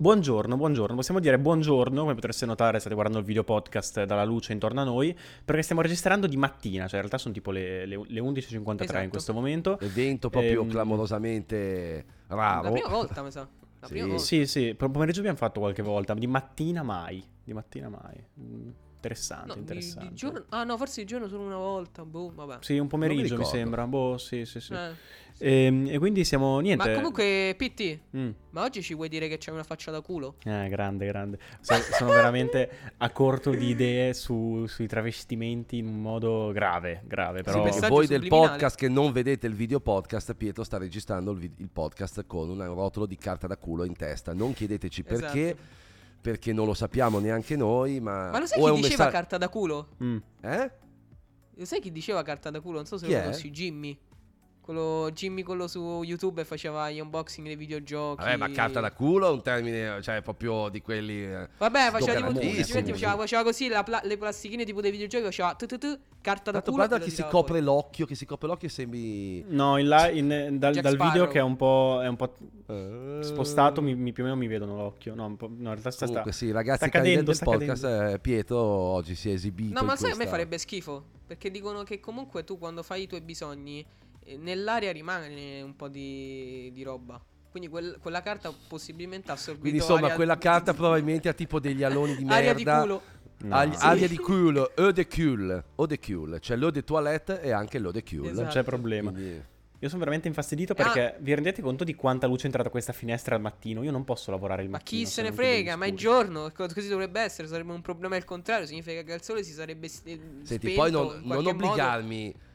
Buongiorno, buongiorno. Possiamo dire buongiorno, come potreste notare state guardando il video podcast dalla luce intorno a noi, perché stiamo registrando di mattina, cioè in realtà sono tipo le, le- le 11.53 Esatto. in questo momento. Evento proprio Ehm, clamorosamente raro. La prima volta, mi sa. La Sì. prima volta. Sì, sì, per pomeriggio abbiamo fatto qualche volta, di mattina mai, di mattina mai. Mm, Interessante, No, di- interessante. di giorno- ah, no, forse di giorno solo una volta. Boh, vabbè. Sì, un pomeriggio mi ricordo. sembra. Boh, sì, sì, sì. Eh, sì. Ehm, E, quindi siamo niente. Ma comunque, Pitti, Mm. ma oggi ci vuoi dire che c'è una faccia da culo? Eh, grande, grande. So- sono veramente a corto di idee su- sui travestimenti in un modo grave, grave, Sì, però... perché messaggio voi del podcast che non vedete il video podcast, Pietro sta registrando il, vid- il podcast con un rotolo di carta da culo in testa. Non chiedeteci perché, Esatto. perché non lo sappiamo neanche noi, ma... Ma lo sai o chi diceva messa- carta da culo? Mm. Eh? Lo sai chi diceva carta da culo? Non so se Chi lo conosci, Jimmy. Quello Jimmy quello su YouTube faceva gli unboxing dei videogiochi. Vabbè, ma carta da culo è un termine, cioè proprio di quelli... eh, Vabbè, faceva tipo faceva, faceva così la pla- le plastichine tipo dei videogiochi, faceva tu tu tu, carta da Tanto culo. guarda chi si copre fuori. l'occhio, che si copre l'occhio e sembri... No, in là, in- dal, dal video che è un po', è un po' Eh, spostato, mi, mi- più o meno mi vedono l'occhio. No, no, in realtà sta, sta, Comunque sì, ragazzi, sta cadendo, sta podcast, cadendo. eh, Pietro oggi si è esibito No, ma sai, a me questa- farebbe schifo. Perché dicono che comunque tu quando fai i tuoi bisogni, nell'aria rimane un po' di, di roba. Quindi quel- quella carta possibilmente ha assorbito Quindi insomma, aria- quella carta probabilmente ha tipo degli aloni di aria di merda. culo. No. Ag- Sì. Aria di culo, eau de cul, eau de cul, c'è l'eau de toilette e anche l'eau de cul. Esatto. Non c'è problema. Quindi- Io sono veramente infastidito Ah. perché vi rendete conto di quanta luce è entrata questa finestra al mattino? Io non posso lavorare il Ma mattino. chi se ne frega, ma è giorno, co- così dovrebbe essere, sarebbe un problema il contrario, significa che il sole si sarebbe Senti, poi in non, non modo.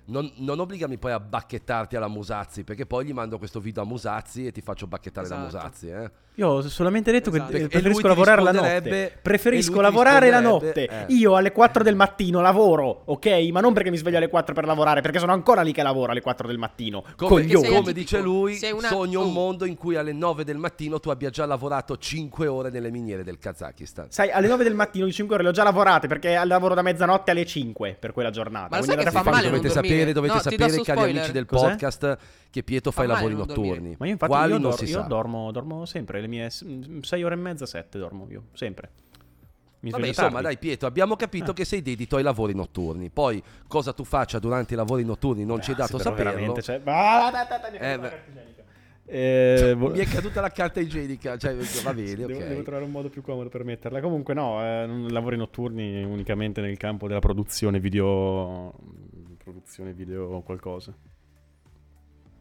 Non, non obbligarmi poi a bacchettarti alla Musazzi, perché poi gli mando questo video a Musazzi e ti faccio bacchettare da Esatto. Musazzi, eh. Io ho solamente detto Esatto. che preferisco lavorare la notte. Preferisco lavorare la notte. eh. Io alle 4 del mattino lavoro, ok? Ma non perché mi sveglio alle 4 per lavorare, perché sono ancora lì che lavoro alle 4 del mattino. Come, come dice lui, una- sogno un oh. mondo in cui alle 9 del mattino tu abbia già lavorato 5 ore nelle miniere del Kazakistan. Sai, alle 9 del mattino, di 5 ore le ho già lavorate perché lavoro da mezzanotte alle 5 per quella giornata. Ma lo sai che fa male non dovete dormire? Sapere, dovete No, sapere, cari spoiler. amici del Cos'è? podcast, che Pietro fa i lavori notturni. Ma io infatti Quali io, non dor- si io sa. dormo, dormo sempre, le mie 6 ore e mezza, 7 dormo io, sempre. Mi Vabbè, insomma, tardi. dai Pietro, abbiamo capito Ah. che sei dedito ai lavori notturni. Poi cosa tu faccia durante i lavori notturni non ci è Ah, dato sì, però saperlo. cioè- Ah, da, Eh, caduta la beh. carta igienica. Eh, vo- Mi è caduta la carta igienica, cioè va bene, devo, ok. devo trovare un modo più comodo per metterla. Comunque, no, eh, lavori notturni unicamente nel campo della produzione video. Produzione video o qualcosa.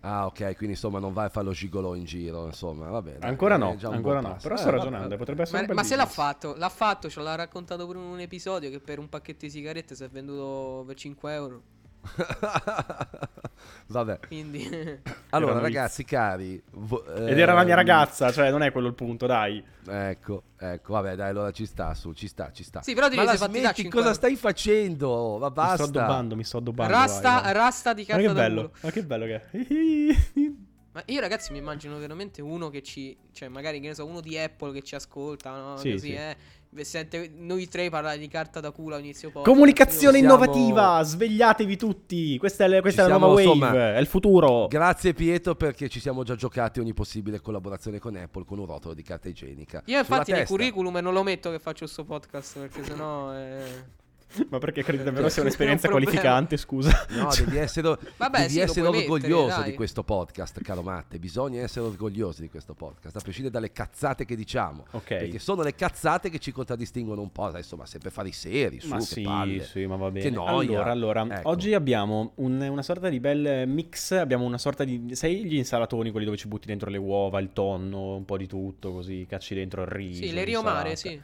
Ah, ok, quindi insomma non vai a fare lo gigolò in giro, insomma, va bene. Ancora no, ancora no. Però Eh, sto ragionando, potrebbe essere Ma, un bel ma se l'ha business. fatto, l'ha fatto, ce l'ha raccontato pure in un episodio che per un pacchetto di sigarette si è venduto per 5 euro. Vabbè. Quindi Allora, Erano ragazzi cari, vo- Ed era la mia ehm, ragazza, cioè non è quello il punto, dai. Ecco, ecco, vabbè, dai, allora ci sta su, ci sta, ci sta. Sì, però ti Ma la smetti, 5 cosa stai facendo? Ma Mi basta. sto addobbando, mi sto addobbando. rasta, vai, vai. rasta di Ma carta che bello, ma che bello che è. Ma io ragazzi mi immagino veramente uno che ci cioè magari che ne so, uno di Apple che ci ascolta, no? Sì, Così, sì. eh. Sente noi tre parlare di carta da culo a inizio podcast. Comunicazione Siamo- innovativa, svegliatevi tutti. Questa è, la- questa è la nuova wave, insomma, è il futuro. Grazie Pietro perché ci siamo già giocati ogni possibile collaborazione con Apple con un rotolo di carta igienica. Io infatti nel curriculum non lo metto che faccio questo podcast perché sennò eh... Ma perché credi davvero sia È un un'esperienza problema. qualificante, scusa? No, devi essere, Vabbè, devi sì, essere mettere, orgoglioso dai. di questo podcast, caro Matte. Bisogna essere orgogliosi di questo podcast, a prescindere dalle cazzate che diciamo. Ok. Perché sono le cazzate che ci contraddistinguono un po'. Dai, insomma, sempre fare i seri, su, Ma che sì, palle. sì, ma va bene. Che noia. Allora, allora Ecco. oggi abbiamo un- una sorta di bel mix. Abbiamo una sorta di. Sai gli insalatoni, quelli dove ci butti dentro le uova, il tonno, un po' di tutto, così cacci dentro il riso. Sì, le riomare, sì.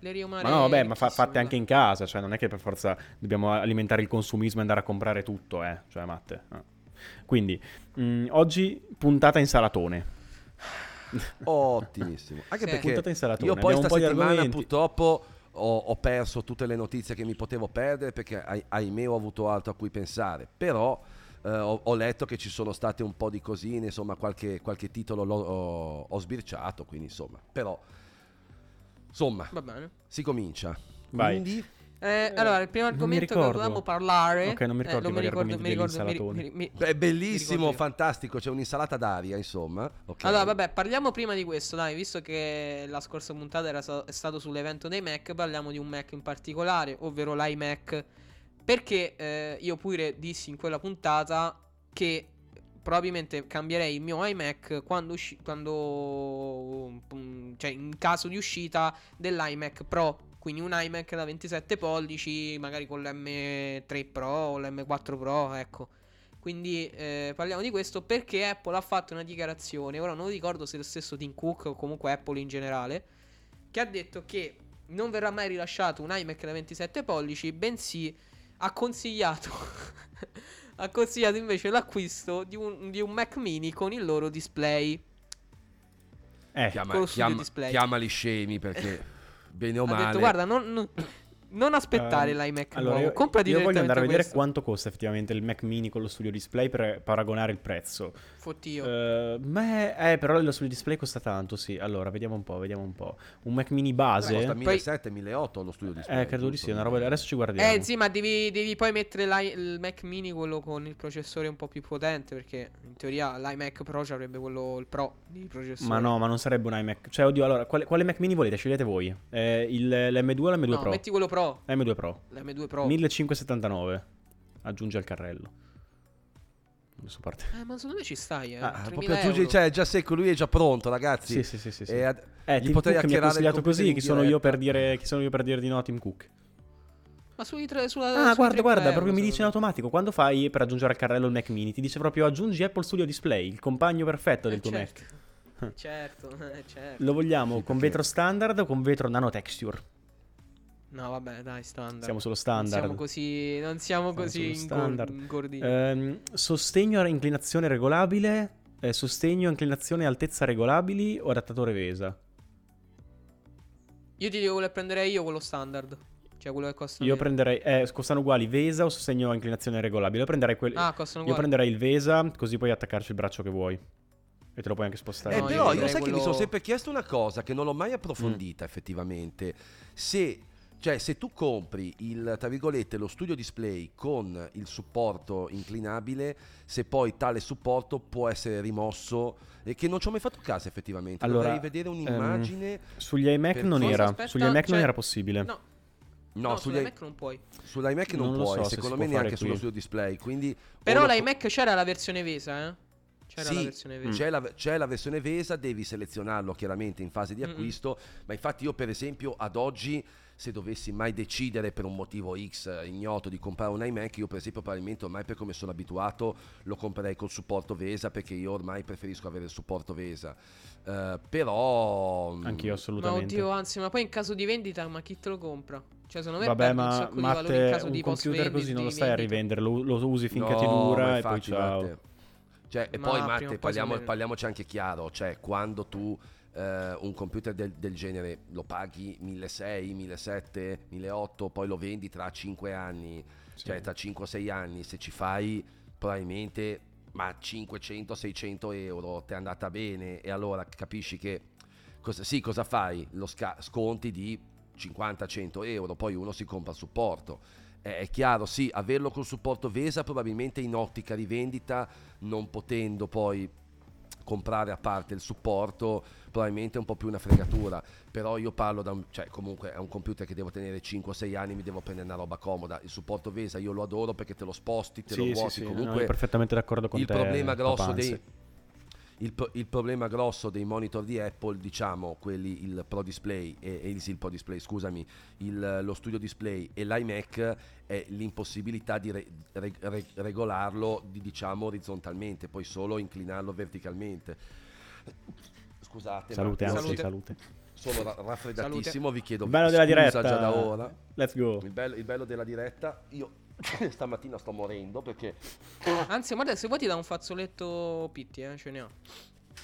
Le riomare Ma no, vabbè, ma fa- fatte anche in casa, cioè non è che per forza dobbiamo alimentare il consumismo e andare a comprare tutto, eh. Cioè, Matte. no. Quindi, mh, oggi puntata insalatone. Ottimissimo. Anche Sì. perché Puntata insalatone. io poi Abbiamo sta un po' di settimana purtroppo ho, ho perso tutte le notizie che mi potevo perdere perché ah- ahimè ho avuto altro a cui pensare. Però eh, ho, ho letto che ci sono state un po' di cosine, insomma qualche, qualche titolo l'ho- ho, ho sbirciato, quindi insomma. Però, insomma, Va bene. si comincia. Vai. Quindi Eh, allora, il primo argomento che dovevamo parlare. Ok, non mi eh, ricordo non mi ricordo, mi ricordo, mi, mi- mi- Beh, bellissimo, fantastico. C'è un'insalata d'aria, insomma. Ok. Allora, vabbè, parliamo prima di questo, dai, visto che la scorsa puntata era sta- è stato sull'evento dei Mac, parliamo di un Mac in particolare, ovvero l'iMac. Perché eh, io pure dissi in quella puntata che probabilmente cambierei il mio iMac quando, usci- quando mm, cioè in caso di uscita dell'iMac Pro. Quindi un iMac da 27 pollici, magari con l'M3 Pro o l'M4 Pro, ecco. Quindi eh, parliamo di questo perché Apple ha fatto una dichiarazione, ora non ricordo se è lo stesso Tim Cook o comunque Apple in generale, che ha detto che non verrà mai rilasciato un iMac da 27 pollici, bensì ha consigliato, ha consigliato invece l'acquisto di un, di un Mac mini con il loro display. Eh, Chiama- con lo studio chiama- display. chiamali scemi perché bene o ha male. detto guarda non, non- non aspettare Ehm, l'iMac allora, nuovo, io, comprati io voglio andare a vedere questo. quanto costa effettivamente il Mac mini con lo studio display per paragonare il prezzo. Fottio. Eh, ma- eh, però lo studio display costa tanto, sì. Allora, vediamo un po', vediamo un po'. Un Mac mini base. Costa Poi- 1700-1800 lo studio display. Eh, credo di sì, una roba... Adesso ci guardiamo. Eh sì, ma devi, devi poi mettere il Mac mini, quello con il processore un po' più potente, perché in teoria l'iMac Pro ci avrebbe quello, il Pro di processore. Ma no, ma non sarebbe un iMac. Cioè, oddio, allora, quale, quale Mac mini volete? Scegliete voi. Eh, il, l'M2 o l'M2 No, Pro? metti quello Pro, L'M2 Pro. l'M2 Pro. 1579. Aggiunge al carrello. Adesso parte. Eh, ma secondo me ci stai, eh. Ah, 3.000 Proprio aggiungi, cioè, già secco, lui è già pronto, ragazzi. Sì, sì, sì, sì. sì. E ad- Eh, Tim potrei Cook mi ha consigliato così. Chi sono io diretta. per dire, chi sono io per dire di no, Tim Cook? Ma sui tre, sulla, Ah, sui guarda, 30 guarda, euro, proprio mi dice in automatico. Quando fai per aggiungere al carrello il Mac mini, ti dice proprio aggiungi Apple Studio Display, il compagno perfetto del Eh, tuo certo. Mac. Certo, eh, certo. Lo vogliamo Sì, con perché- vetro standard o con vetro nano texture? No, vabbè, dai, standard. Siamo solo Non standard. siamo così, non siamo Siamo così ingor- standard. ingorditi. Ehm, sostegno a inclinazione regolabile, eh, sostegno a inclinazione e altezza regolabili o adattatore VESA? Io ti dico quello che prenderei io, quello standard. Cioè quello che costa Io meno. prenderei, eh, costano uguali VESA o sostegno a inclinazione regolabile? Io prenderei, quel- Ah, costano io uguali. prenderei il VESA così puoi attaccarci il braccio che vuoi. E te lo puoi anche spostare. Eh, No, io però io, vedrei sai che mi quello- sono sempre chiesto una cosa che non l'ho mai Mm. approfondita effettivamente. Se, cioè, se tu compri il, tra virgolette, lo studio display con il supporto inclinabile, se poi tale supporto può essere rimosso e che non ci ho mai fatto caso effettivamente. Allora, Dovrei vedere un'immagine. Sugli iMac Per- non era. aspetta, Sugli iMac non cioè- era possibile. No, no, no, sugli- sull'iMac non puoi. sull'iMac non, Non puoi, so se secondo si me neanche sullo studio display. Quindi Però l'iMac c'era la versione Vesa, eh? C'era Sì, la versione Vesa. C'è la, c'è la versione Vesa, devi selezionarlo chiaramente in fase di acquisto, ma infatti io per esempio ad oggi se dovessi mai decidere per un motivo X eh, ignoto di comprare un iMac, io per esempio probabilmente ormai per come sono abituato lo comprerei col supporto Vesa perché io ormai preferisco avere il supporto Vesa. Eh, però... mm, Anch'io Ma assolutamente. oddio, anzi, ma poi in caso di vendita, ma chi te lo compra? Cioè, secondo me Vabbè, un ma sacco di valore in Matte, caso un di computer così non lo stai a rivendere, lo, lo usi finché ti No, dura ma e poi infatti, ciao. Matte. Cioè, e Ma poi Matte, parliamo, parliamoci anche chiaro, cioè quando tu eh, un computer del, del genere lo paghi 1600, 1700, 1800, poi lo vendi tra 5 anni, Sì. cioè tra 5-6 anni, se ci fai probabilmente ma 500-600 euro, ti è andata bene e allora capisci che cosa, sì, cosa fai? Lo sca- sconti di 50-100 euro, poi uno si compra il supporto. Eh, È chiaro, sì, averlo col supporto Vesa probabilmente in ottica rivendita, non potendo poi comprare a parte il supporto, probabilmente è un po' più una fregatura. Però io parlo da un, cioè comunque è un computer che devo tenere 5-6 anni, mi devo prendere una roba comoda. Il supporto Vesa io lo adoro perché te lo sposti, te lo Sì, sì, vuoti. sì, no, comunque io perfettamente d'accordo con il te. problema grosso dei il, pro- il problema grosso dei monitor di Apple, diciamo, quelli il Pro Display e, e sì, il Pro Display, scusami, il- lo Studio Display e l'iMac è l'impossibilità di re- re- re- regolarlo, di, diciamo, orizzontalmente, poi solo inclinarlo verticalmente. Scusate, Salute, ma anzi, Salute. salute. sono ra- raffreddatissimo, vi chiedo Il bello della diretta. già da ora. Let's go. Il bello, il bello della diretta, io stamattina sto morendo perché Anzi, guarda, se vuoi ti dà un fazzoletto Pitti, eh, ce ne ho.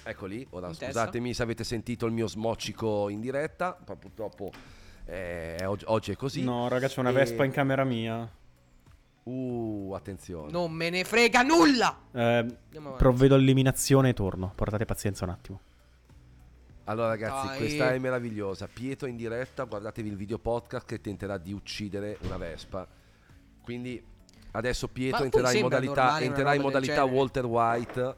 Eccoli, ora In testa. scusatemi se avete sentito il mio smoccico in diretta, ma purtroppo eh, oggi, oggi è così. No, raga, c'è una E- Vespa in camera mia. Uh, attenzione. Non me ne frega nulla! Eh, provvedo all'eliminazione e torno. Portate pazienza un attimo. Allora ragazzi, Dai. questa è meravigliosa. Pietro in diretta, guardatevi il video podcast che tenterà di uccidere una Vespa. Quindi adesso Pietro Ma entrerà in modalità, entrerà in modalità. Walter White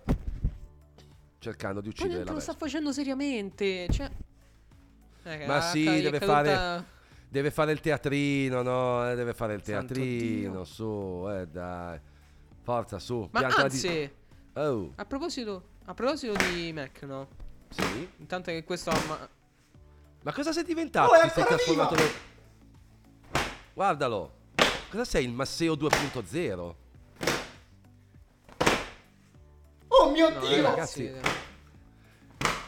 cercando di Ma uccidere la lo sta Vespa. facendo seriamente. Cioè... Eh, Ma ah, sì, deve caduta- fare- Deve fare il teatrino, no? Eh, Deve fare il teatrino, su, eh dai. Forza, su. Ma anzi, di... Oh, a proposito, a proposito di Mac, no? Sì. Intanto che questo ha... ma- Ma cosa sei diventato? Oh, è sei trasformato nel... Guardalo. Cosa sei, il Masseo 2.0? Oh mio No, Dio! ragazzi. ragazzi...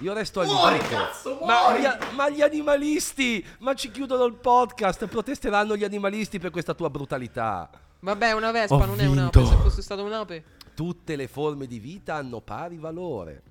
Io resto allibito. cazzo, ma, gli, ma gli animalisti! Ma ci chiudono il podcast. Protesteranno gli animalisti per questa tua brutalità. Vabbè, una Vespa Ho non è vinto. un'ape. Se fosse stata un'ape... Tutte le forme di vita hanno pari valore.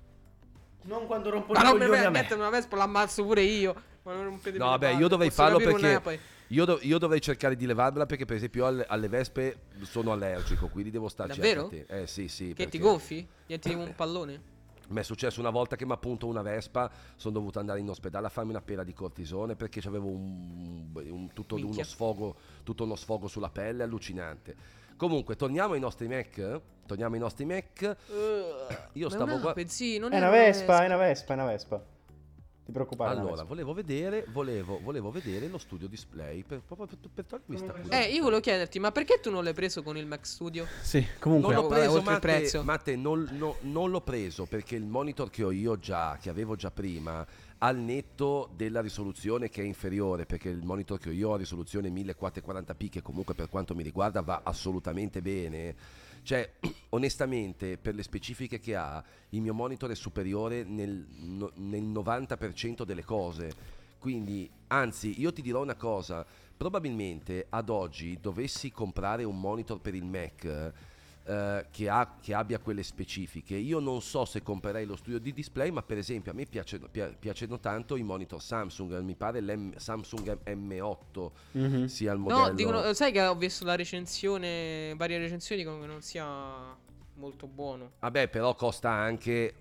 Non quando rompo Ma i non mi coglioni a me. mettere una Vespa, l'ammazzo pure io. Ma non rompetemi No, vabbè, io dovrei posso farlo perché un'ape. io, dov- io dovrei cercare di levarmela perché per esempio alle, alle vespe sono allergico, quindi devo starci Davvero? attenti. Eh sì, sì. Che perché ti gonfi? Diventi un pallone? Mi è successo una volta che mi appunto una vespa, sono dovuto andare in ospedale a farmi una pera di cortisone perché avevo un, un- tutto uno sfogo, tutto uno sfogo sulla pelle allucinante. Comunque, torniamo ai nostri Mac. Torniamo ai nostri Mac. Io Ma è stavo guardando. sì, non È è una Vespa, è una Vespa, è una Vespa. Ti preoccupare. Allora, volevo vedere, volevo, volevo vedere lo studio display per, per, per togliermi sta cura. Eh, io volevo chiederti, ma perché tu non l'hai preso con il Mac Studio? Sì, Non comunque. l'ho vabbè, preso, Matte, prezzo. Matte, non, no- non l'ho preso perché il monitor che ho io già, che avevo già prima, al netto della risoluzione che è inferiore, perché il monitor che ho io ha risoluzione 1440p, che comunque per quanto mi riguarda va assolutamente bene. Cioè, onestamente, per le specifiche che ha, il mio monitor è superiore nel, nel 90% delle cose. Quindi, anzi, io ti dirò una cosa, probabilmente ad oggi dovessi comprare un monitor per il Mac eh, che, ha- che abbia quelle specifiche, io non so se comprerei lo studio di display, ma per esempio a me piace- pia- piacciono tanto i monitor Samsung, mi pare l'M- Samsung M8 Mhm. sia il modello. No, dicono, sai che ho visto la recensione, varie recensioni dicono che non sia molto buono. Vabbè, però costa anche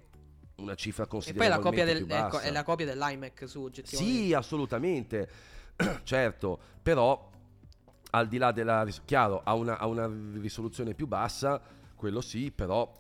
una cifra E poi la copia, del, ecco, è la copia dell'iMac su oggettivamente. Sì, assolutamente, certo, però al di là della... chiaro, ha una, ha una risoluzione più bassa, quello sì, però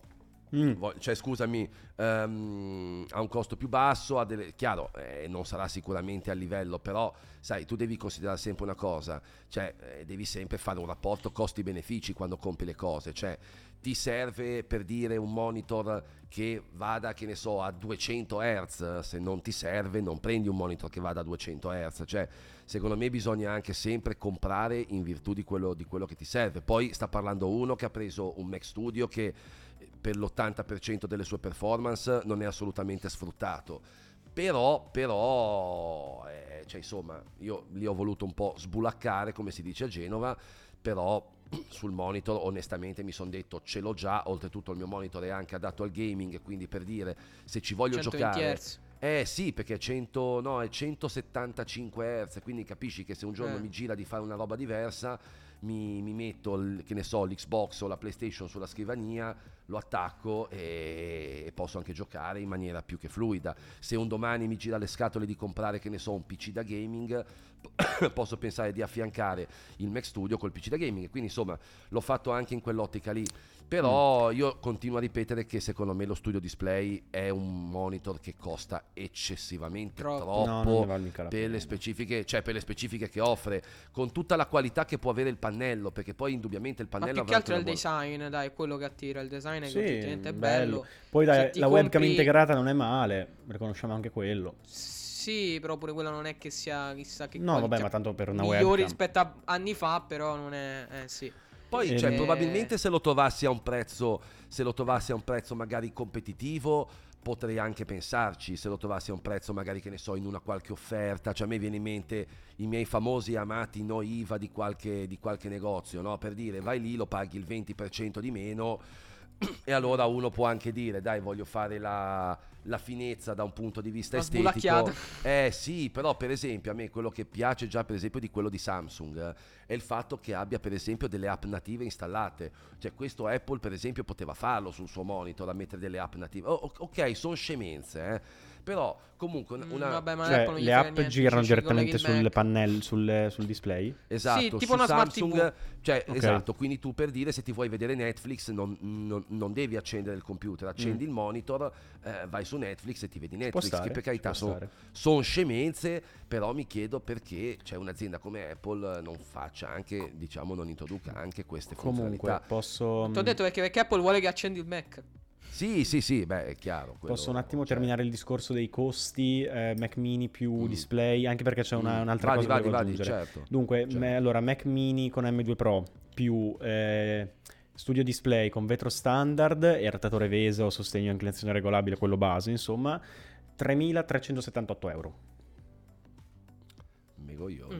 Mm. Cioè scusami ehm, ha un costo più basso ha delle, chiaro eh, non sarà sicuramente a livello però sai tu devi considerare sempre una cosa cioè eh, devi sempre fare un rapporto costi benefici quando compri le cose cioè ti serve per dire un monitor che vada che ne so a 200 Hz se non ti serve non prendi un monitor che vada a 200 Hz cioè secondo me bisogna anche sempre comprare in virtù di quello, di quello che ti serve. Poi sta parlando uno che ha preso un Mac Studio che per l'80% delle sue performance non è assolutamente sfruttato. Però, però, eh, cioè, insomma, io li ho voluto un po' sbulaccare, come si dice a Genova, però sul monitor onestamente mi sono detto ce l'ho già, oltretutto il mio monitor è anche adatto al gaming, quindi per dire se ci voglio 120 giocare... Hz. Eh sì, perché è, 100, no, è 175 Hz, quindi capisci che se un giorno Eh. mi gira di fare una roba diversa, mi, mi metto, il- che ne so, l'Xbox o la PlayStation sulla scrivania, lo attacco e, e posso anche giocare in maniera più che fluida. Se un domani mi gira le scatole di comprare, che ne so, un PC da gaming, posso pensare di affiancare il Mac Studio col PC da gaming. Quindi insomma l'ho fatto anche in quell'ottica lì. Però io continuo a ripetere che secondo me lo studio display è un monitor che costa eccessivamente Troppo. troppo, No, vale per le specifiche, cioè per le specifiche che offre, con tutta la qualità che può avere il pannello, perché poi indubbiamente il Ma pannello più che altro è il buona- design, dai, è quello che attira. Il design è Sì, bello. bello. Poi dai, ti la webcam compri- integrata non è male, riconosciamo anche quello. Sì, però pure quella non è che sia chissà che No, qualità. vabbè, ma tanto per una migliore webcam. rispetto a anni fa, però non è eh sì. Poi, Eh, cioè, probabilmente se lo trovassi a un prezzo, se lo trovassi a un prezzo magari competitivo, potrei anche pensarci. Se lo trovassi a un prezzo magari che ne so, in una qualche offerta. Cioè, a me viene in mente i miei famosi amati no IVA di qualche, di qualche negozio, no? Per dire, vai lì, lo paghi il 20% di meno. E allora uno può anche dire, dai, voglio fare la, la finezza da un punto di vista Una estetico. Eh sì, però per esempio a me quello che piace già per esempio di quello di Samsung è il fatto che abbia per esempio delle app native installate. Cioè questo Apple per esempio poteva farlo sul suo monitor, a mettere delle app native. Oh, ok, sono scemenze, eh. Però comunque Mm, una... vabbè, ma Cioè, le app niente, girano direttamente sul pannello, sul, sul display. Esatto, Sì, tipo su una smart Samsung, TV. Cioè, Ok. esatto, quindi tu per dire se ti vuoi vedere Netflix non, non- non devi accendere il computer, accendi Mm. il monitor, eh, vai su Netflix e ti vedi Netflix, stare, che per carità sono stare. scemenze, però mi chiedo perché c'è un'azienda come Apple non faccia anche, diciamo, non introduca anche queste Comunque, funzionalità. posso... Ti ho detto perché, perché Apple vuole che accendi il Mac. Sì, sì, sì, beh, è chiaro. quello- Posso un attimo cioè- terminare il discorso dei costi, eh, Mac mini più Mm. display, anche perché c'è una- Mm. un'altra Vadi, cosa che vadi, devo vadi, aggiungere. certo. Dunque, Certo. me- allora, Mac mini con M2 Pro più eh, studio display con vetro standard e adattatore VESA o sostegno a inclinazione regolabile, quello base, insomma, 3.378 euro. Mego io. Mm.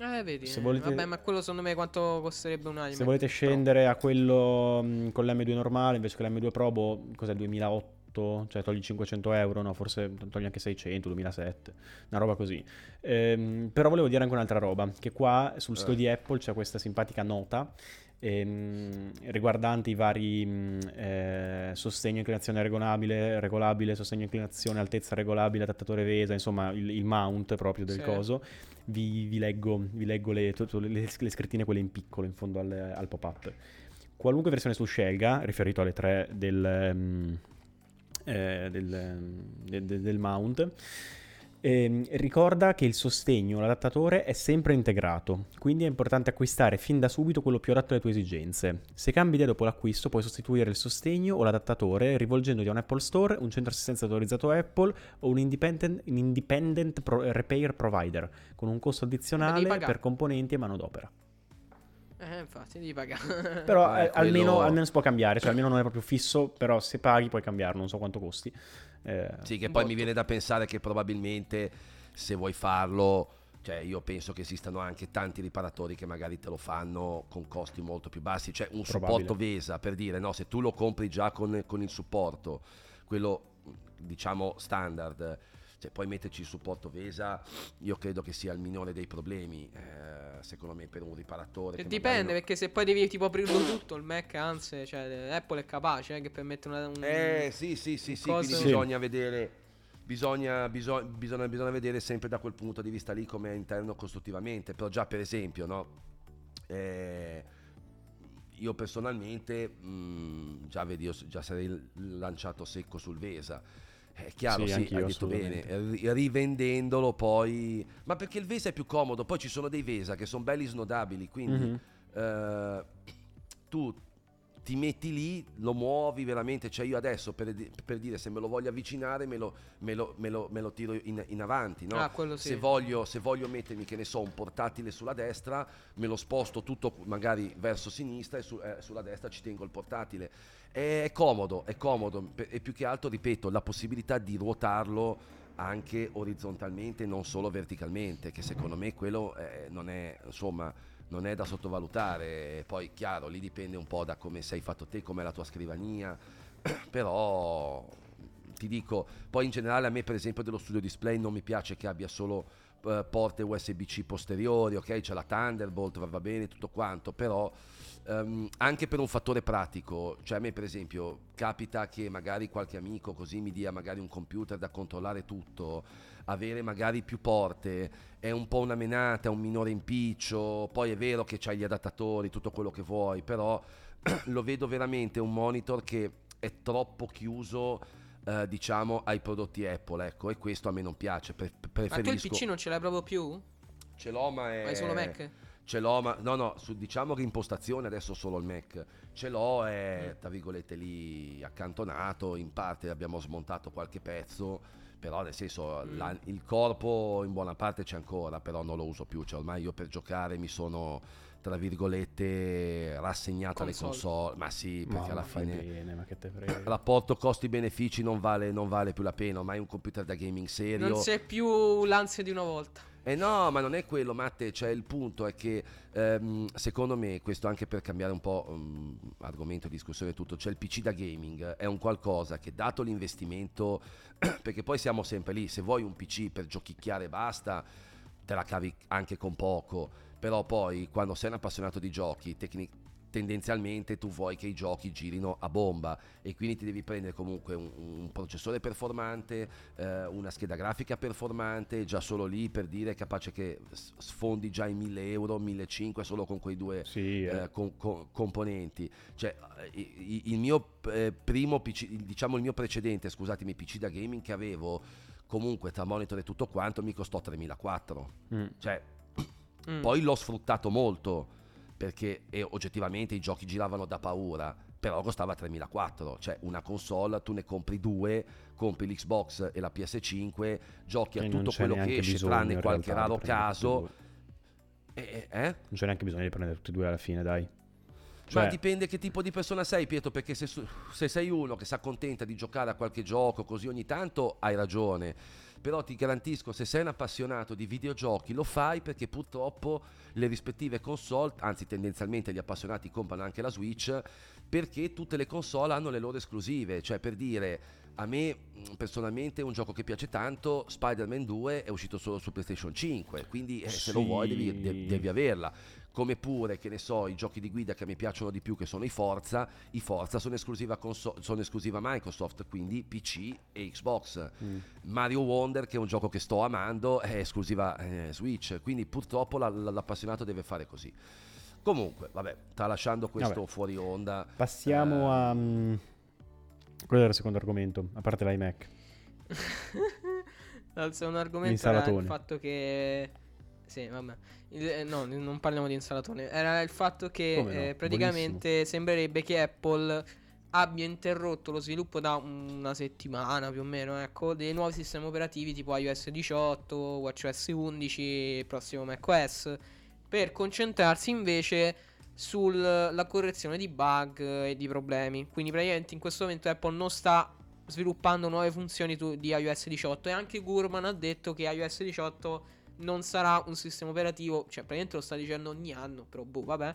Eh, vedi. Se eh, volete- Vabbè, ma quello secondo me quanto costerebbe un iMac? Se volete scendere a quello mh, con l'M2 normale invece che l'M2 Pro, boh, cos'è il 2008? Cioè togli 500 euro, no, forse togli anche 600, 2007, una roba così. Ehm, però volevo dire anche un'altra roba, che qua sul sito Eh. di Apple c'è questa simpatica nota ehm, riguardante i vari mh, eh, sostegno inclinazione regolabile, regolabile, sostegno inclinazione altezza regolabile, adattatore VESA, insomma il, il mount proprio del Sì. coso. Vi, vi leggo, vi leggo le, le- le scrittine quelle in piccolo in fondo al, al pop-up. Qualunque versione tu scelga, riferito alle tre del, ehm, eh, del, de- de- del mount, ehm, ricorda che il sostegno, l'adattatore è sempre integrato, quindi è importante acquistare fin da subito quello più adatto alle tue esigenze. Se cambi idea dopo l'acquisto, puoi sostituire il sostegno o l'adattatore rivolgendoti a un Apple Store, un centro assistenza autorizzato Apple o un independent, un independent pro- repair provider con un costo addizionale per componenti e manodopera. Eh, infatti, devi pagare. Però Eh, eh, almeno, quello- almeno si può cambiare, cioè almeno non è proprio fisso, però se paghi puoi cambiarlo, non so quanto costi. Eh, Sì, che poi botto. mi viene da pensare che probabilmente se vuoi farlo, cioè io penso che esistano anche tanti riparatori che magari te lo fanno con costi molto più bassi, cioè un Probabile. supporto VESA per dire, no, se tu lo compri già con, con il supporto, quello diciamo standard, cioè poi metterci il supporto VESA, io credo che sia il minore dei problemi, eh, secondo me per un riparatore. Dipende, magari perché se poi devi tipo aprirlo tutto, il Mac, anzi, cioè, Apple è capace eh, che permette una, un... non- Eh sì, sì, sì, sì, quindi Sì. bisogna vedere Bisogna, bisogna, bisogna, bisogna vedere sempre da quel punto di vista lì come è interno costruttivamente, però già per esempio, no? Eh, io personalmente, mh, già vedi, io già sarei lanciato secco sul Vesa. È chiaro, Sì, sì, hai detto bene, ri- rivendendolo poi... Ma perché il Vesa è più comodo, poi ci sono dei Vesa che sono belli snodabili, quindi Mhm. eh, tu ti metti lì, lo muovi veramente, cioè io adesso per, per dire se me lo voglio avvicinare me lo, me lo- me lo- me lo tiro in, in avanti, no? Ah, quello sì. se, voglio, se voglio mettermi, che ne so, un portatile sulla destra, me lo sposto tutto magari verso sinistra e su- eh, sulla destra ci tengo il portatile. È, comodo, è comodo e più che altro, ripeto, la possibilità di ruotarlo anche orizzontalmente, non solo verticalmente, che secondo me quello eh, non è, insomma, non è da sottovalutare. Poi, chiaro, lì dipende un po' da come sei fatto te, com'è la tua scrivania, però ti dico, poi in generale a me per esempio dello studio display non mi piace che abbia solo eh, porte USB-C posteriori, ok? C'è la Thunderbolt, va, bene tutto quanto, però ehm, anche per un fattore pratico, cioè a me per esempio capita che magari qualche amico così mi dia magari un computer da controllare tutto, avere magari più porte è un po' una menata, un minore impiccio, poi è vero che c'hai gli adattatori, tutto quello che vuoi, però lo vedo veramente un monitor che è troppo chiuso eh, diciamo ai prodotti Apple ecco e questo a me non piace pre- Ma tu il preferisco PC non ce l'hai proprio più? ce l'ho ma è Hai solo Mac? ce l'ho ma no no su diciamo che impostazione adesso solo il Mac ce l'ho è tra virgolette lì accantonato in parte abbiamo smontato qualche pezzo però nel senso Mm. la- il corpo in buona parte c'è ancora però non lo uso più cioè ormai io per giocare mi sono tra virgolette rassegnato alle Console. ma sì Ma, perché alla ma fai fine bene, ma che te frega. rapporto costi-benefici non vale, non vale più la pena, ormai un computer da gaming serio. Non c'è più l'ansia di una volta. Eh no, ma non è quello, Matte, cioè il punto è che ehm, secondo me, questo anche per cambiare un po' um, argomento di discussione e tutto, cioè il PC da gaming è un qualcosa che dato l'investimento, perché poi siamo sempre lì, se vuoi un PC per giochicchiare e basta, te la cavi anche con poco, però poi quando sei un appassionato di giochi, tecni- tendenzialmente tu vuoi che i giochi girino a bomba e quindi ti devi prendere comunque un, un processore performante, eh, una scheda grafica performante, già solo lì per dire capace che sfondi già i 1000 euro, 1500 solo con quei due sì, eh. eh, con, con, componenti. Cioè, il, il mio eh, primo PC, diciamo il mio precedente, scusatemi, PC da gaming che avevo comunque tra monitor e tutto quanto mi costò 3004. Mm. Cioè, mm. poi l'ho sfruttato molto perché oggettivamente i giochi giravano da paura, però costava 3004, cioè una console tu ne compri due, compri l'Xbox e la PS5, giochi a e tutto quello che esce tranne qualche raro caso. Eh, eh? Non c'è neanche bisogno di prendere tutti e due alla fine, dai. Cioè... Ma dipende che tipo di persona sei, Pietro, perché se, se sei uno che si accontenta di giocare a qualche gioco così ogni tanto, hai ragione. Però ti garantisco se sei un appassionato di videogiochi lo fai perché purtroppo le rispettive console, anzi tendenzialmente gli appassionati comprano anche la Switch perché tutte le console hanno le loro esclusive, cioè per dire a me personalmente un gioco che piace tanto, Spider-Man 2 è uscito solo su PlayStation 5, quindi eh, se lo vuoi devi, devi, devi averla come pure che ne so i giochi di guida che mi piacciono di più che sono i Forza i Forza sono esclusiva, conso- sono esclusiva Microsoft quindi PC e Xbox mm. Mario Wonder che è un gioco che sto amando è esclusiva eh, Switch quindi purtroppo la, la, l'appassionato deve fare così comunque vabbè tralasciando questo vabbè. fuori onda passiamo eh, a um, quello era il secondo argomento a parte l'iMac il secondo argomento era il fatto che sì, vabbè. Eh, no, non parliamo di insalatone. Era il fatto che no? eh, praticamente Buonissimo. sembrerebbe che Apple abbia interrotto lo sviluppo da una settimana più o meno, ecco, dei nuovi sistemi operativi tipo iOS 18, WatchOS 11, prossimo macOS, per concentrarsi invece sulla correzione di bug e di problemi. Quindi praticamente in questo momento Apple non sta sviluppando nuove funzioni di iOS 18 e anche Gurman ha detto che iOS 18 non sarà un sistema operativo, cioè praticamente lo sta dicendo ogni anno, però boh, vabbè,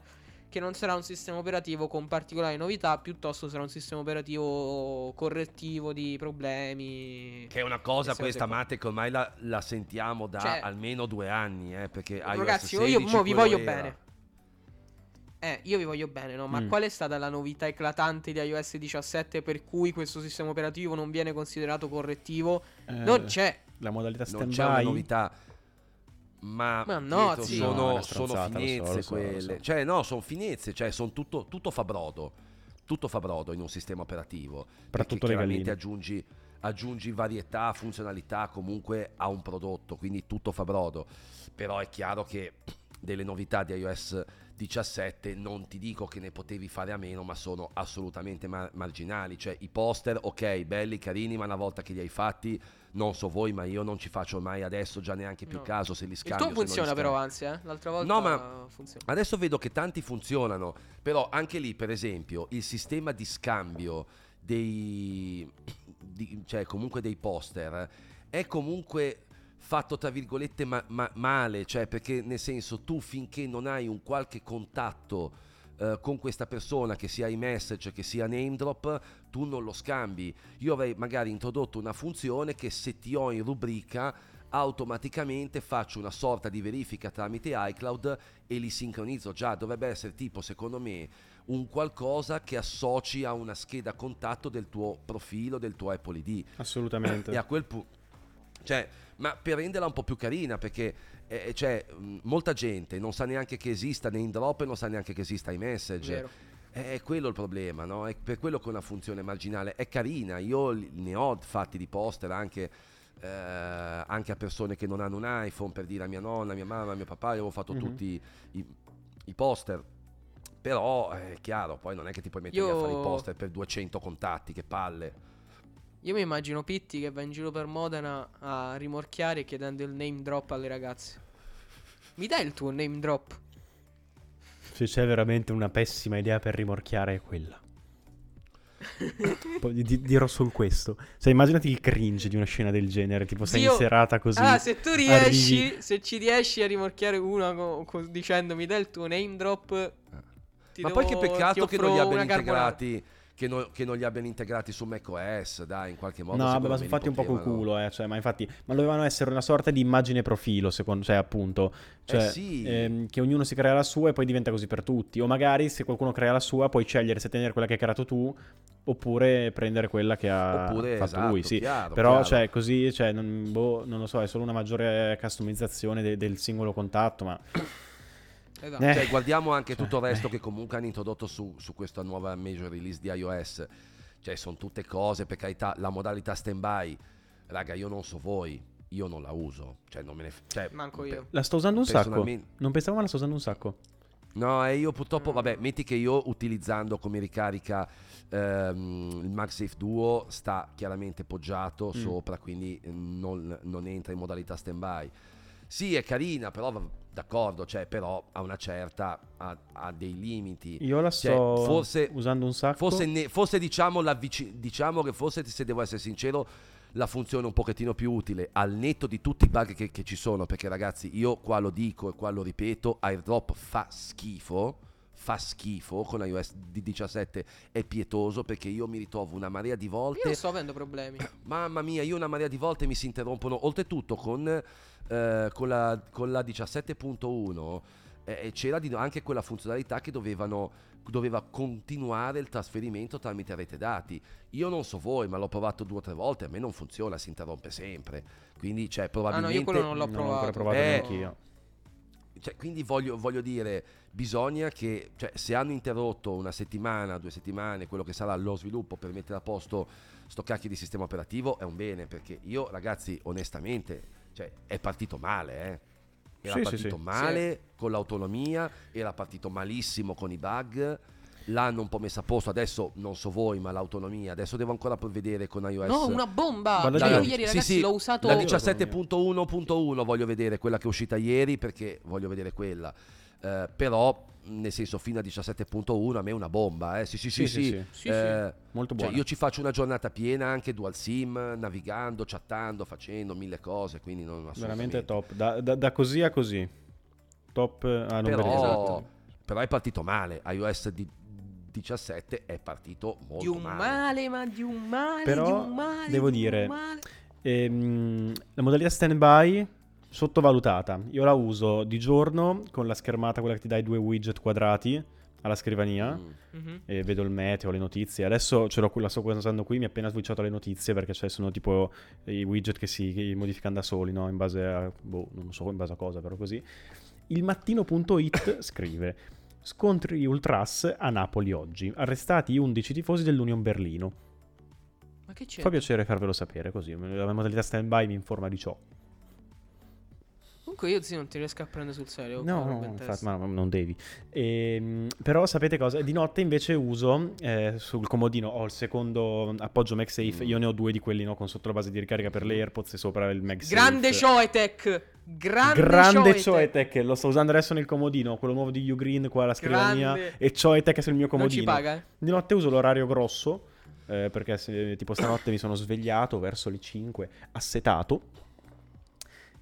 che non sarà un sistema operativo con particolari novità, piuttosto sarà un sistema operativo correttivo di problemi. Che è una cosa questa, Mate, che ormai la, la sentiamo da cioè, almeno due anni, eh, perché Ragazzi, io, io vi voglio era. bene. Eh, io vi voglio bene, no? Ma mm. qual è stata la novità eclatante di iOS 17 per cui questo sistema operativo non viene considerato correttivo? Eh, non c'è. La modalità stand-by. Non c'è una novità ma, ma no, Pietro, sono, no, sono finezze so, quelle. So, so. Cioè, no, sono finezze, cioè, sono tutto, tutto fa brodo. Tutto fa brodo in un sistema operativo. Perché chiaramente aggiungi, aggiungi varietà, funzionalità comunque a un prodotto, quindi tutto fa brodo. Però è chiaro che delle novità di iOS 17 non ti dico che ne potevi fare a meno, ma sono assolutamente mar- marginali. Cioè, i poster, ok, belli, carini, ma una volta che li hai fatti non so voi, ma io non ci faccio mai adesso già neanche più no. caso se li scambio. Il tuo funziona però, anzi, eh? L'altra volta No, ma funziona. adesso vedo che tanti funzionano, però anche lì, per esempio, il sistema di scambio dei di, cioè comunque dei poster è comunque fatto tra virgolette ma- ma- male, cioè perché nel senso tu finché non hai un qualche contatto eh, con questa persona, che sia iMessage, che sia name drop, tu non lo scambi. Io avrei magari introdotto una funzione che se ti ho in rubrica automaticamente faccio una sorta di verifica tramite iCloud e li sincronizzo già. Dovrebbe essere tipo, secondo me, un qualcosa che associ a una scheda contatto del tuo profilo, del tuo Apple ID. Assolutamente. E a quel punto... Cioè, ma per renderla un po' più carina, perché eh, eh cioè, molta gente non sa neanche che esista name drop e non sa neanche che esista iMessage. Vero. È quello il problema, no? È per quello che è una funzione marginale. È carina, io ne ho fatti di poster anche, eh, anche a persone che non hanno un iPhone, per dire a mia nonna, a mia mamma, a mio papà, io avevo fatto mm-hmm. tutti i, i, poster. Però è chiaro, poi non è che ti puoi mettere io... a fare i poster per 200 contatti, che palle. Io mi immagino Pitti che va in giro per Modena a rimorchiare chiedendo il name drop alle ragazze. Mi dai il tuo name drop? Se c'è veramente una pessima idea per rimorchiare è quella. Poi di- dirò solo questo. Cioè, immaginati il cringe di una scena del genere, tipo sei Zio... in serata così. Ah, se tu riesci, arrivi... se ci riesci a rimorchiare una co- co- dicendo mi dai il tuo name drop. Ma poi che peccato che non li abbiano integrati che, no- che non li abbiano integrati su macOS, dai, in qualche modo. No, ma sono fatti un po' col culo, eh, cioè, ma infatti, ma dovevano essere una sorta di immagine profilo, secondo, cioè, appunto, cioè, Eh sì. ehm, che ognuno si crea la sua e poi diventa così per tutti, o magari se qualcuno crea la sua puoi scegliere se tenere quella che hai creato tu, oppure prendere quella che ha Oppure, fatto esatto, lui, sì. chiaro, Però, chiaro. cioè, così, cioè, non, boh, non lo so, è solo una maggiore customizzazione de- del singolo contatto, ma... Esatto. Eh. Cioè, guardiamo anche Cioè, tutto il resto eh. che comunque hanno introdotto su, su questa nuova major release di iOS. Cioè, sono tutte cose, per carità, la modalità standby. Raga, io non so voi, io non la uso. Cioè, non me ne... f- cioè, Manco io. La sto usando un sacco. Non pensavo, ma la sto usando un sacco. No, e io purtroppo, Mm. vabbè, metti che io utilizzando come ricarica ehm, il MagSafe Duo sta chiaramente poggiato Mm. sopra, quindi non, non entra in modalità standby. Sì, è carina, però d'accordo, cioè, però a una certa ha, ha dei limiti. Io la Cioè, sto forse- usando un sacco. Forse, ne- forse diciamo, l'avvici- diciamo che forse, se devo essere sincero, la funzione un pochettino più utile al netto di tutti i bug che, che ci sono. Perché, ragazzi, io qua lo dico e qua lo ripeto: AirDrop fa schifo. Fa schifo con iOS di 17 è pietoso perché io mi ritrovo una marea di Io volte non sto avendo problemi. Mamma mia, io una marea di volte mi si interrompono. Oltretutto, con, eh, con, la, con la 17.1 eh, c'era di- anche quella funzionalità che dovevano, doveva continuare il trasferimento tramite rete dati. Io non so voi, ma l'ho provato due o tre volte. A me non funziona, si interrompe sempre. Quindi, cioè, Ah no, probabilmente. io quello non l'ho Non l'ho provato. provato Eh. neanche io. Cioè, quindi voglio, voglio dire, bisogna che, cioè, se hanno interrotto una settimana, due settimane, quello che sarà lo sviluppo per mettere a posto sto cacchio di sistema operativo, è un bene, perché io, ragazzi, onestamente, cioè, è partito male, eh. Era Sì, sì, partito sì. male con l'autonomia, era partito malissimo con i bug, l'hanno un po' messo a posto, adesso non so voi, ma l'autonomia, adesso devo ancora provvedere con iOS. No, una bomba! Guarda Io ieri, ragazzi, sì, l'ho usato. La 17.1.1 voglio vedere quella che è uscita ieri perché voglio vedere quella. Eh, però, nel senso, fino a 17.1 a me è una bomba. Eh. Sì, sì, sì. Sì, sì, sì. sì. Sì, Eh, Molto cioè, buona. io ci faccio una giornata piena anche dual sim, navigando, chattando, facendo mille cose. Quindi non Veramente top. Da, da- da così a così. Top. Ah, non Però. Esatto. però è partito male. iOS di 17 è partito molto Di un male, ma di un male, Però di un male. devo di dire- male. Ehm, la modalità standby sottovalutata. Io la uso di giorno con la schermata, quella che ti dai due widget quadrati alla scrivania. Mm. Mhm. E vedo il meteo, le notizie. Adesso ce l'ho qui, la sto usando qui. Mi ha appena switchato le notizie perché ci sono tipo i widget che si modificano da soli, no? In base a. Boh, non so in base a cosa, però così. Il mattino.it scrive: Scontri ultras a Napoli oggi. Arrestati 11 tifosi dell'Union Berlino. Ma che c'è? Fa piacere farvelo sapere così. La modalità standby mi informa di ciò. Comunque io sì, non ti riesco a prendere sul serio. No, no, infatti, ma non devi. Ehm, però sapete cosa? Di notte invece uso eh, sul comodino, ho il secondo appoggio MagSafe, Mm. io ne ho due di quelli no, con sotto la base di ricarica per le AirPods e sopra il MagSafe. Grande Choetech! Grande, Grande Choetech! Lo sto usando adesso nel comodino, quello nuovo di Ugreen qua alla scrivania Grande. e Choetech sul mio Non comodino. ci paga, eh? Di notte uso l'orario grosso, eh, perché se- tipo stanotte mi sono svegliato verso le 5, assetato,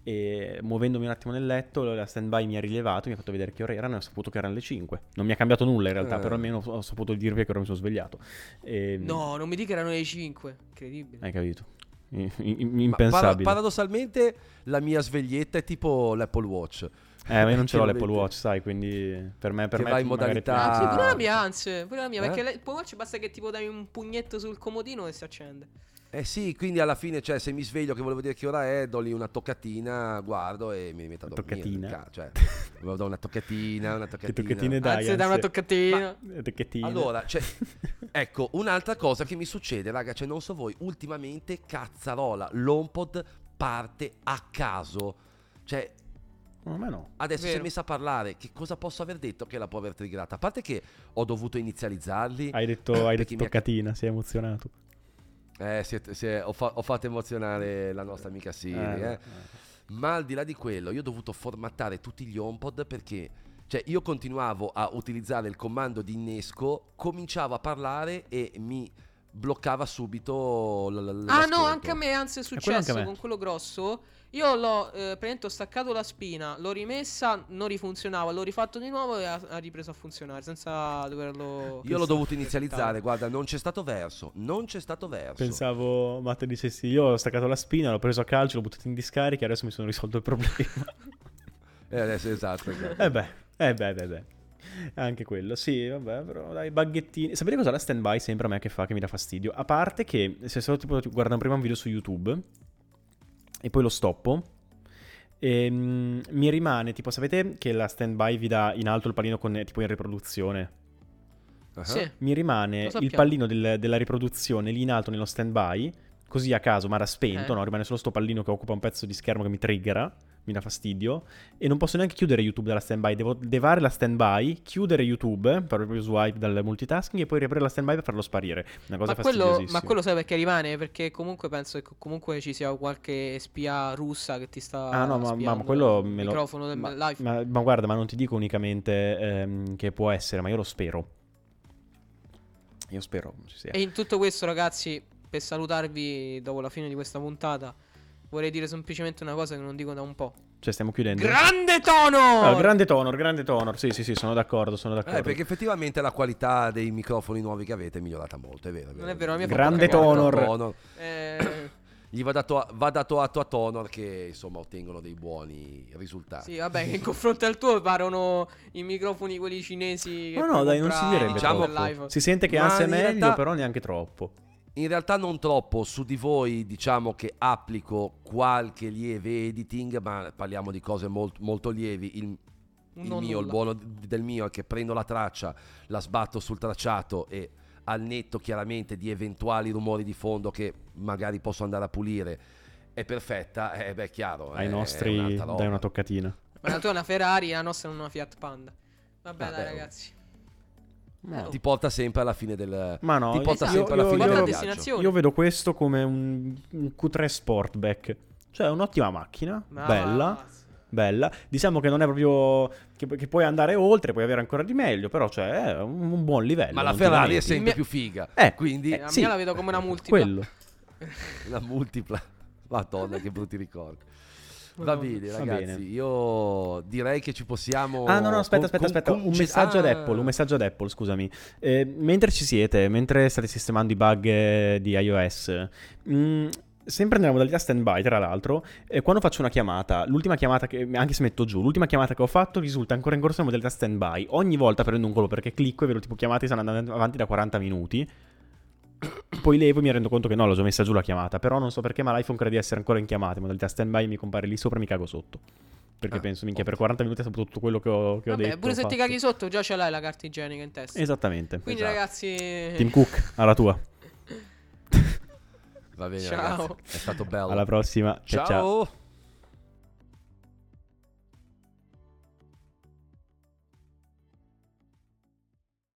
e muovendomi un attimo nel letto, la standby mi ha rilevato, mi ha fatto vedere che ore erano e ho saputo che erano le 5. Non mi ha cambiato nulla in realtà, Eh. però almeno ho saputo dirvi che ora mi sono svegliato. E- No, non mi dica che erano le 5. Incredibile. Hai capito? Impensabile. para- paradossalmente la mia sveglietta è tipo l'Apple Watch. eh, ma io non ce l'ho l'Apple Watch, sai, quindi per me, per Che me va in magari- modalità- Anzi, pure Ah. la mia, anzi, pure la mia, Eh? perché le- il Apple Watch basta che tipo dai un pugnetto sul comodino e si accende. Eh sì, quindi alla fine, cioè, se mi sveglio che volevo vedere che ora è, do lì una toccatina, guardo e mi rimetto a Una dormire. toccatina? Ca- Cioè, do una toccatina, una toccatina. toccatine dai, Anzi, dai una toccatina. Eh, tocchettine. Allora, cioè, ecco, un'altra cosa che mi succede, raga, cioè, non so voi, ultimamente cazzarola, l'HomePod parte a caso. Cioè, No, ma no. adesso si è Vero. messa a parlare, che cosa posso aver detto che la può aver triggata? A parte che ho dovuto inizializzarli. Hai detto, hai detto mi ha- toccatina, sei emozionato. Eh, siete- si è- ho, fa- ho fatto emozionare la nostra amica Siri, Eh, eh. Ma al di là di quello, io ho dovuto formattare tutti gli HomePod perché cioè, io continuavo a utilizzare il comando di innesco, cominciavo a parlare e mi bloccava subito l- l- Ah no, anche a me, anzi è quello successo me. con quello grosso. Io l'ho, eh, praticamente ho staccato la spina, l'ho rimessa, non rifunzionava, l'ho rifatto di nuovo e ha, ha ripreso a funzionare senza doverlo... Io l'ho dovuto inizializzare, guarda, non c'è stato verso, non c'è stato verso. Pensavo Matte dicessi io ho staccato la spina, l'ho preso a calcio, l'ho buttato in discarica e adesso mi sono risolto il problema. Eh, adesso, esatto, esatto. eh beh, eh beh, beh, beh. Anche quello, sì, vabbè, però dai, baghettini. Sapete cosa la stand-by sempre a me che fa che mi dà fastidio? A parte che se solo tipo guardo prima un video su YouTube e poi lo stoppo, ehm, mi rimane, tipo, sapete che la stand-by vi dà in alto il pallino con tipo in riproduzione? Ah. Sì. Mi rimane il pallino del- della riproduzione lì in alto nello stand-by, così a caso, ma era spento, Eh. no? Rimane solo sto pallino che occupa un pezzo di schermo che mi triggera, mi dà fastidio, e non posso neanche chiudere YouTube dalla stand-by, devo levare la stand-by, chiudere YouTube, per proprio swipe dal multitasking, e poi riaprire la stand-by per farlo sparire. Una cosa Ma quello, ma quello sai perché rimane? Perché comunque penso che comunque ci sia qualche spia russa che ti sta Ah no, ma, ma quello me lo... microfono del ma, live. ma- ma guarda, ma non ti dico unicamente ehm, che può essere, ma io lo spero. Io spero. E in tutto questo, ragazzi, per salutarvi dopo la fine di questa puntata, vorrei dire semplicemente una cosa che non dico da un po'. Cioè, stiamo chiudendo. Grande tono! Ah, grande tonor, grande tonor. Sì, sì, sì, sono d'accordo, sono d'accordo. Eh, perché effettivamente la qualità dei microfoni nuovi che avete è migliorata molto, è vero. Non è vero, la mia Grande. Tonor. Tonor. Eh, Gli va dato, va dato atto a Tonor che insomma ottengono dei buoni risultati. sì, vabbè, che in confronto al tuo parano i microfoni quelli cinesi. che No, no, dai, non si direbbe Diciamo-. Si sente che ansia è meglio, realtà- però neanche troppo. In realtà non troppo, su di voi diciamo che applico qualche lieve editing, ma parliamo di cose molt- molto lievi. Il, il mio, il nulla. buono d- del mio è che prendo la traccia, la sbatto sul tracciato e al netto chiaramente di eventuali rumori di fondo che magari posso andare a pulire è perfetta, eh, beh, chiaro. Ai è nostri roba. dai una toccatina. Ma la tua è una Ferrari, la nostra è una Fiat Panda. Vabbè, Vabbè, dai, ragazzi. No. Ti porta sempre alla fine del... Ma no, ti porta esatto. sempre alla io- fine Porta del destinazione. Io vedo questo come un, un Q3 Sportback. Cioè, un'ottima macchina, Ma- bella, bella. Diciamo che non è proprio che, che puoi andare oltre, puoi avere ancora di meglio, però cioè, è un, un buon livello. Ma la Ferrari è sempre mia- più figa. Eh, quindi eh, La sì. mia la vedo come una multipla. Quello. la multipla. Madonna, che brutti ricordi. Va bene, Va ragazzi. bene. Io direi che ci possiamo. Ah, no, no, aspetta, con- aspetta, con- aspetta. Un messaggio ad Ah. Apple, un messaggio ad Apple, scusami. Eh, mentre ci siete, mentre state sistemando i bug eh, di iOS, mh, sempre nella modalità standby, tra l'altro, eh, quando faccio una chiamata, l'ultima chiamata che, anche se metto giù, l'ultima chiamata che ho fatto risulta ancora in corso nella modalità standby. Ogni volta prendo un colpo perché clicco e vedo tipo chiamate che stanno andando avanti da 40 minuti. Poi levo e mi rendo conto che no, l'ho già messa giù la chiamata. Però non so perché, ma l'iPhone crede di essere ancora in chiamata. In modalità standby mi compare lì sopra e mi cago sotto. Perché Ah, penso, minchia, per 40 minuti è saputo tutto quello che ho, che ho Vabbè, detto. pure ho se ti fatto. caghi sotto, già ce l'hai la carta igienica in testa. Esattamente. Quindi, Esatto. ragazzi. Tim Cook, alla tua. Va bene, Ciao. ragazzi. È stato bello. Alla prossima. Ciao. ciao. ciao.